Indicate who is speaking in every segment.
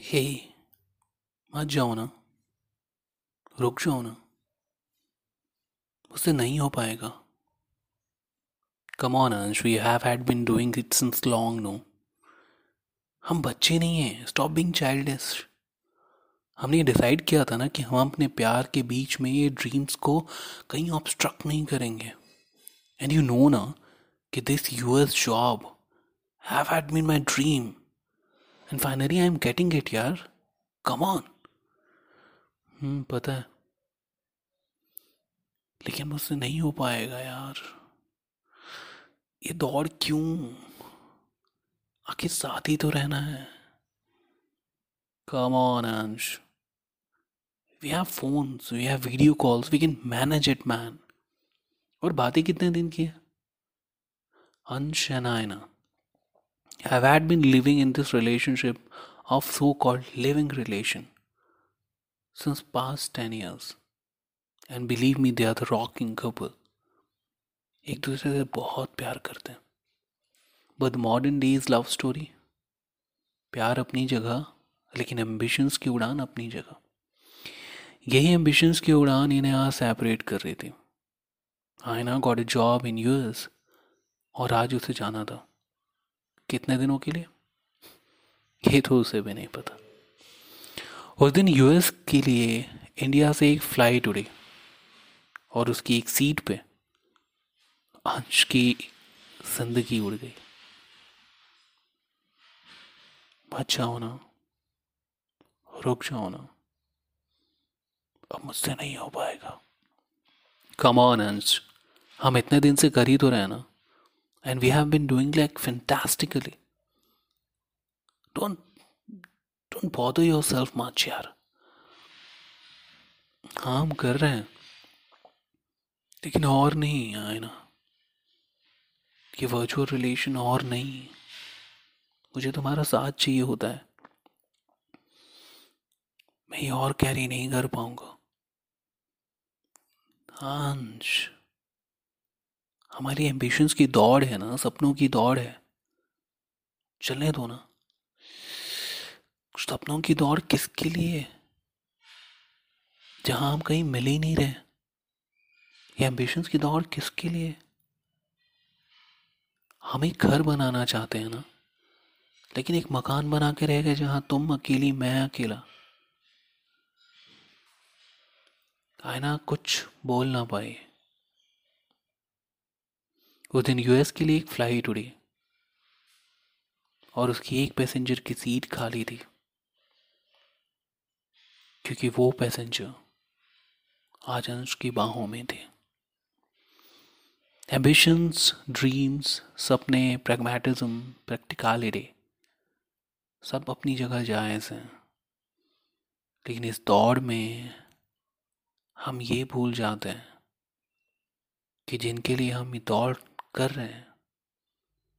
Speaker 1: हे, मत जाओ ना। रुक जाओ ना। उससे नहीं हो पाएगा। Come on Ansh we have had been doing it since long no हम बच्चे नहीं हैं स्टॉप बिंग चाइल्डिश हमने डिसाइड किया था ना कि हम अपने प्यार के बीच में ये ड्रीम्स को कहीं ऑब्स्ट्रक्ट नहीं करेंगे। एंड यू नो ना कि this US job have had been my dream and finally I am getting it यार कम ऑन पता है. लेकिन मुझसे नहीं हो पाएगा, यार. ये दौड़ क्यों? आखिर साथ ही तो रहना है. Come on Ansh we have phones we have video calls we can manage it man और बातें कितने दिन की है? अंश आई ना. Have had been living in this relationship of so-called living relation since past 10 years and believe me they are the rocking couple एक दूसरे से बहुत प्यार करते हैं but modern days love story प्यार अपनी जगह लेकिन एम्बिशंस की उड़ान अपनी जगह यही एम्बिशंस की उड़ान इन्हें आज सेपरेट कर रही थी आई ना got a job in US और आज उसे जाना था कितने दिनों के लिए? ये तो उसे भी नहीं पता। उस दिन यूएस के लिए इंडिया से एक फ़्लाइट उड़ी और उसकी एक सीट पे अंश की ज़िंदगी उड़ गई। मत जाओ ना। रुक जाओ ना। अब मुझसे नहीं हो पाएगा। कम ऑन अंश। हम इतने दिन से कर ही तो रहे ना। And we have been doing, like, fantastically. Don't don't bother yourself much यार हाँ हम कर रहे हैं लेकिन और नहीं आए ना ये वर्चुअल रिलेशन और नहीं मुझे तुम्हारा साथ चाहिए होता है। मैं ये और कैरी नहीं कर पाऊँगा। अंश हमारी एम्बिशंस की दौड़ है ना, सपनों की दौड़ है। चलने दो ना। सपनों की दौड़ किसके लिए? जहाँ हम कहीं मिल ही नहीं रहे। ये एम्बिशंस की दौड़ किसके लिए? हम एक घर बनाना चाहते हैं ना। लेकिन एक मकान बना के रह गए जहाँ तुम अकेली, मैं अकेला। आयना कुछ बोल ना पाए। उस दिन यूएस के लिए एक फ़्लाइट उड़ी और उसकी एक पैसेंजर की सीट खाली थी, क्योंकि वो पैसेंजर आज अंश की बाहों में थे। एम्बिशंस ड्रीम्स सपने प्रैग्मेटिज्म प्रैक्टिकलिटी सब अपनी जगह जायज़ हैं। लेकिन इस दौड़ में हम ये भूल जाते हैं कि जिनके लिए हम दौड़ कर रहे हैं।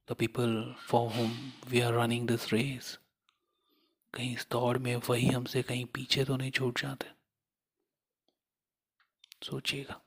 Speaker 1: The people for home we are running this race कहीं इस दौड़ में वही हमसे कहीं पीछे तो नहीं छूट जाते। सोचिएगा।